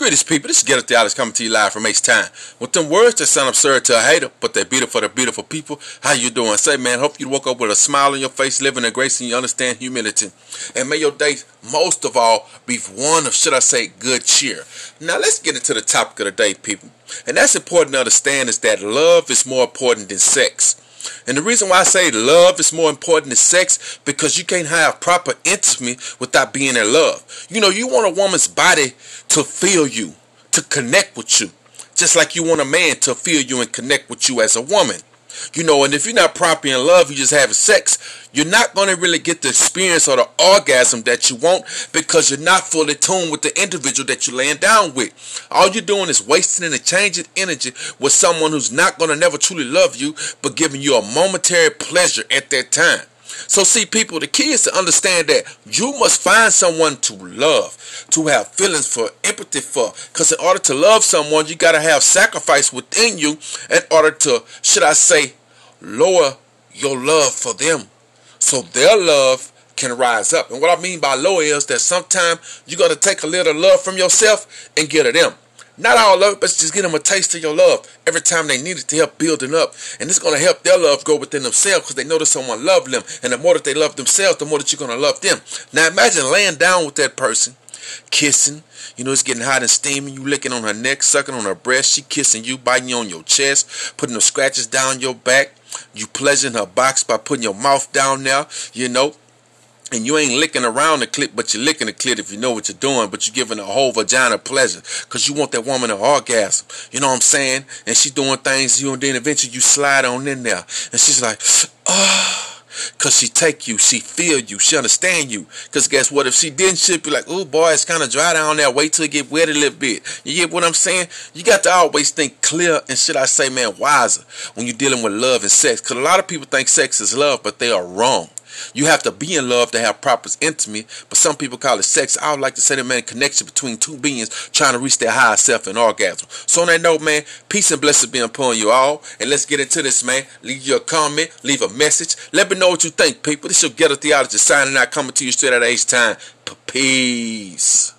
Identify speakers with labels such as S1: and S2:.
S1: Greetings, people. This is Ghetto Theology coming to you live from H-Town. With them words that sound absurd to a hater, but they're beautiful for the beautiful people. How you doing? Say, man, hope you woke up with a smile on your face, living in grace, and you understand humility. And may your day, most of all, be one of, should I say, good cheer. Now, let's get into the topic of the day, people. And that's important to understand is that love is more important than sex. And the reason why I say love is more important than sex because you can't have proper intimacy without being in love. You know, you want a woman's body to feel you, to connect with you, just like you want a man to feel you and connect with you as a woman. You know, and if you're not properly in love, you just having sex, you're not going to really get the experience or the orgasm that you want because you're not fully tuned with the individual that you're laying down with. All you're doing is wasting and exchanging energy with someone who's not going to never truly love you, but giving you a momentary pleasure at that time. So see people, the key is to understand that you must find someone to love, to have feelings for, empathy for. Because in order to love someone, you got to have sacrifice within you in order to, should I say, lower your love for them. So their love can rise up. And what I mean by lower is that sometimes you got to take a little love from yourself and get to them. Not all love, but just give them a taste of your love every time they need it to help building up. And it's going to help their love go within themselves because they know that someone loved them. And the more that they love themselves, the more that you're going to love them. Now imagine laying down with that person, kissing. You know, it's getting hot and steamy. You licking on her neck, sucking on her breast. She kissing you, biting you on your chest, putting the scratches down your back. You pleasuring her box by putting your mouth down there, you know and you ain't licking around the clit, but you're licking the clit if you know what you're doing, but you're giving the whole vagina pleasure because you want that woman to orgasm. You know what I'm saying? And she's doing things you, and then eventually you slide on in there, and she's like, oh. Cause she take you, she feel you, she understand you. Cause guess what? If she didn't, she'd be like, "Oh boy, it's kind of dry down there. Wait till it get wet a little bit." You get what I'm saying? You got to always think clear and should I say, man, wiser when you're dealing with love and sex. Cause a lot of people think sex is love, but they are wrong. You have to be in love to have proper intimacy, but some people call it sex. I would like to say that man connection between two beings trying to reach their higher self and orgasm. So on that note, man, peace and blessings be upon you all. And let's get into this, man. Leave your comment, leave a message. Let me know what you think, people. This is your ghetto theology signing out, coming to you straight out of H-Town. Peace.